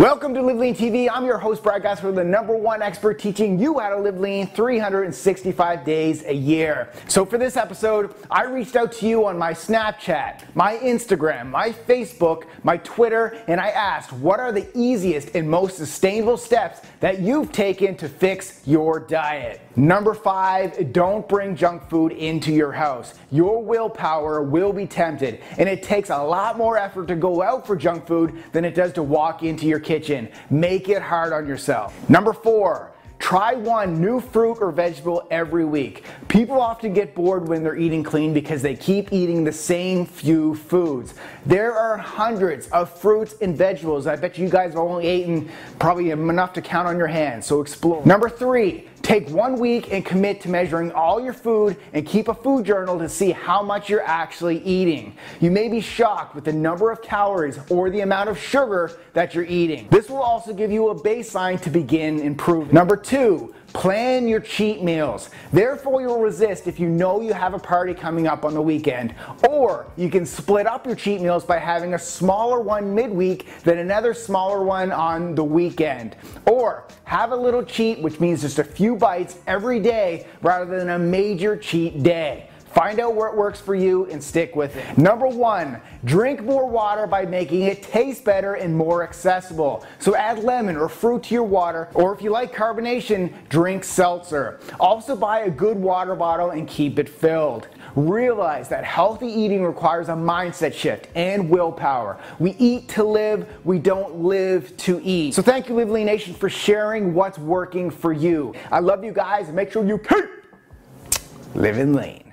Welcome to Live Lean TV. I'm your host, Brad Gosper, the number one expert teaching you how to live lean 365 days a year. So, for this episode, I reached out to you on my Snapchat, my Instagram, my Facebook, my Twitter, and I asked what are the easiest and most sustainable steps that you've taken to fix your diet. Number five, don't bring junk food into your house. Your willpower will be tempted, and it takes a lot more effort to go out for junk food than it does to walk into your kitchen. Make it hard on yourself. Number four, Try one new fruit or vegetable every week. People often get bored when they're eating clean because they keep eating the same few foods. There are hundreds of fruits and vegetables. I bet you guys have only eaten probably enough to count on your hands, so explore. Number three, Take one week and commit to measuring all your food and keep a food journal to see how much you're actually eating. You may be shocked with the number of calories or the amount of sugar that you're eating. This will also give you a baseline to begin improving. Number two, Plan your cheat meals. Therefore, you'll resist if you know you have a party coming up on the weekend. Or you can split up your cheat meals by having a smaller one midweek than another smaller one on the weekend. Or have a little cheat, which means just a few bites every day rather than a major cheat day. Find out where it works for you and stick with it. Number one, drink more water by making it taste better and more accessible. So add lemon or fruit to your water, or if you like carbonation, drink seltzer. Also buy a good water bottle and keep it filled. Realize that healthy eating requires a mindset shift and willpower. We eat to live, we don't live to eat. So thank you, Live Lean Nation, for sharing what's working for you. I love you guys and make sure you keep living lean.